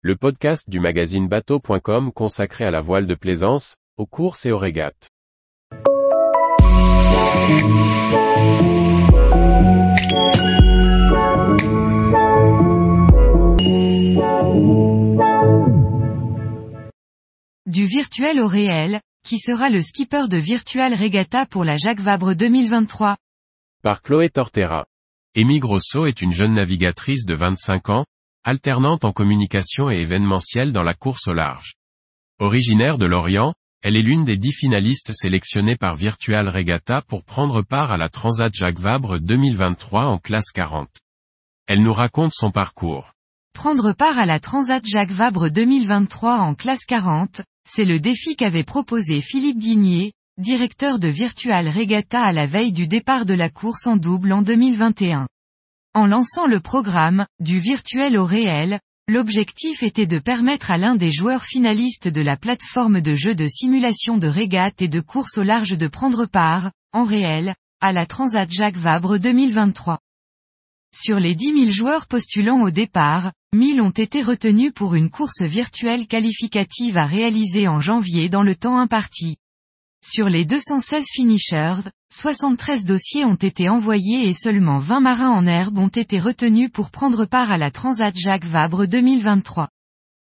le podcast du magazine bateau.com consacré à la voile de plaisance, aux courses et aux régates. Du virtuel au réel, qui sera le skipper de Virtual Regatta pour la Jacques Vabre 2023 Par Chloé Tortera. Amy Grosso est une jeune navigatrice de 25 ans, alternante en communication et événementiel dans la course au large. Originaire de Lorient, elle est l'une des dix finalistes sélectionnées par Virtual Regatta pour prendre part à la Transat Jacques Vabre 2023 en classe 40. Elle nous raconte son parcours. Prendre part à la Transat Jacques Vabre 2023 en classe 40, c'est le défi qu'avait proposé Philippe Guigné, directeur de Virtual Regatta à la veille du départ de la course en double en 2021. En lançant le programme, du virtuel au réel, l'objectif était de permettre à l'un des joueurs finalistes de la plateforme de jeu de simulation de régate et de course au large de prendre part, en réel, à la Transat Jacques Vabre 2023. Sur les 10 000 joueurs postulant au départ, 1000 ont été retenus pour une course virtuelle qualificative à réaliser en janvier dans le temps imparti. Sur les 216 finishers, 73 dossiers ont été envoyés et seulement 20 marins en herbe ont été retenus pour prendre part à la Transat Jacques Vabre 2023.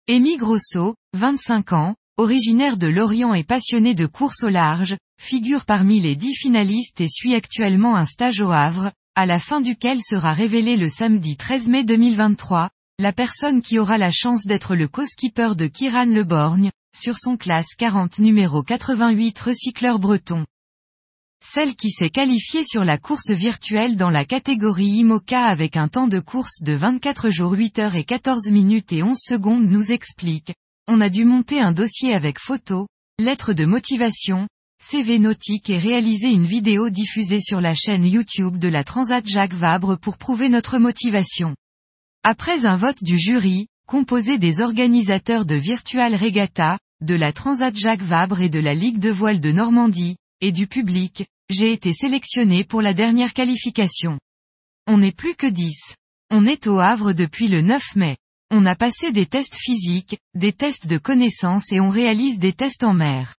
Amy Grosso, 25 ans, originaire de Lorient et passionné de course au large, figure parmi les 10 finalistes et suit actuellement un stage au Havre, à la fin duquel sera révélé le samedi 13 mai 2023, la personne qui aura la chance d'être le co-skipper de Kiran Le Borgne, sur son classe 40 numéro 88 recycleur breton. Celle qui s'est qualifiée sur la course virtuelle dans la catégorie IMOCA avec un temps de course de 24 jours 8 heures et 14 minutes et 11 secondes nous explique. On a dû monter un dossier avec photo, lettre de motivation, CV nautique et réaliser une vidéo diffusée sur la chaîne YouTube de la Transat Jacques Vabre pour prouver notre motivation. Après un vote du jury, composé des organisateurs de Virtual Regatta, de la Transat Jacques Vabre et de la Ligue de voile de Normandie, et du public, j'ai été sélectionné pour la dernière qualification. On n'est plus que 10. On est au Havre depuis le 9 mai. On a passé des tests physiques, des tests de connaissances et on réalise des tests en mer.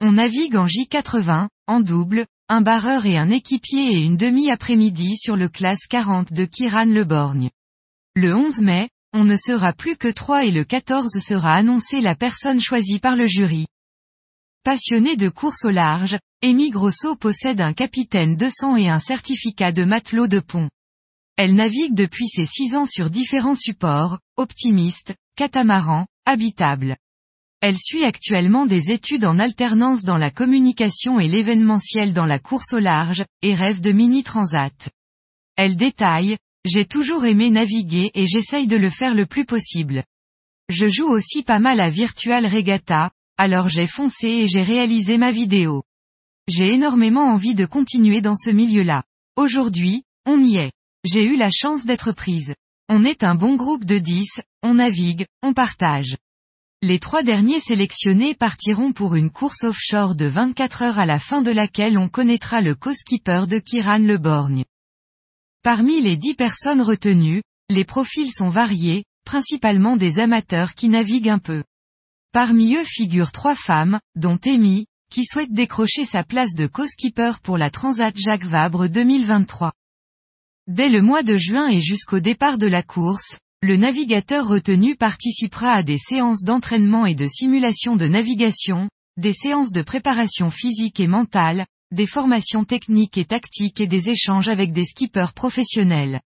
On navigue en J80, en double, un barreur et un équipier et une demi-après-midi sur le classe 40 de Kiran Le Borgne. Le 11 mai, on ne sera plus que 3 et le 14 sera annoncé la personne choisie par le jury. Passionnée de course au large, Amy Grosso possède un capitaine 200 et un certificat de matelot de pont. Elle navigue depuis ses 6 ans sur différents supports, optimistes, catamaran, habitables. Elle suit actuellement des études en alternance dans la communication et l'événementiel dans la course au large, et rêve de mini-transat. Elle détaille, j'ai toujours aimé naviguer et j'essaye de le faire le plus possible. Je joue aussi pas mal à Virtual Regatta, alors j'ai foncé et j'ai réalisé ma vidéo. J'ai énormément envie de continuer dans ce milieu-là. Aujourd'hui, on y est. J'ai eu la chance d'être prise. On est un bon groupe de 10, on navigue, on partage. Les trois derniers sélectionnés partiront pour une course offshore de 24 heures à la fin de laquelle on connaîtra le co-skipper de Kiran Le Borgne. Parmi les dix personnes retenues, les profils sont variés, principalement des amateurs qui naviguent un peu. Parmi eux figurent trois femmes, dont Amy, qui souhaite décrocher sa place de co-skipper pour la Transat Jacques Vabre 2023. Dès le mois de juin et jusqu'au départ de la course, le navigateur retenu participera à des séances d'entraînement et de simulation de navigation, des séances de préparation physique et mentale, des formations techniques et tactiques et des échanges avec des skippers professionnels.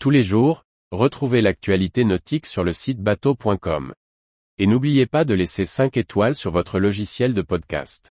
Tous les jours, retrouvez l'actualité nautique sur le site bateau.com. Et n'oubliez pas de laisser 5 étoiles sur votre logiciel de podcast.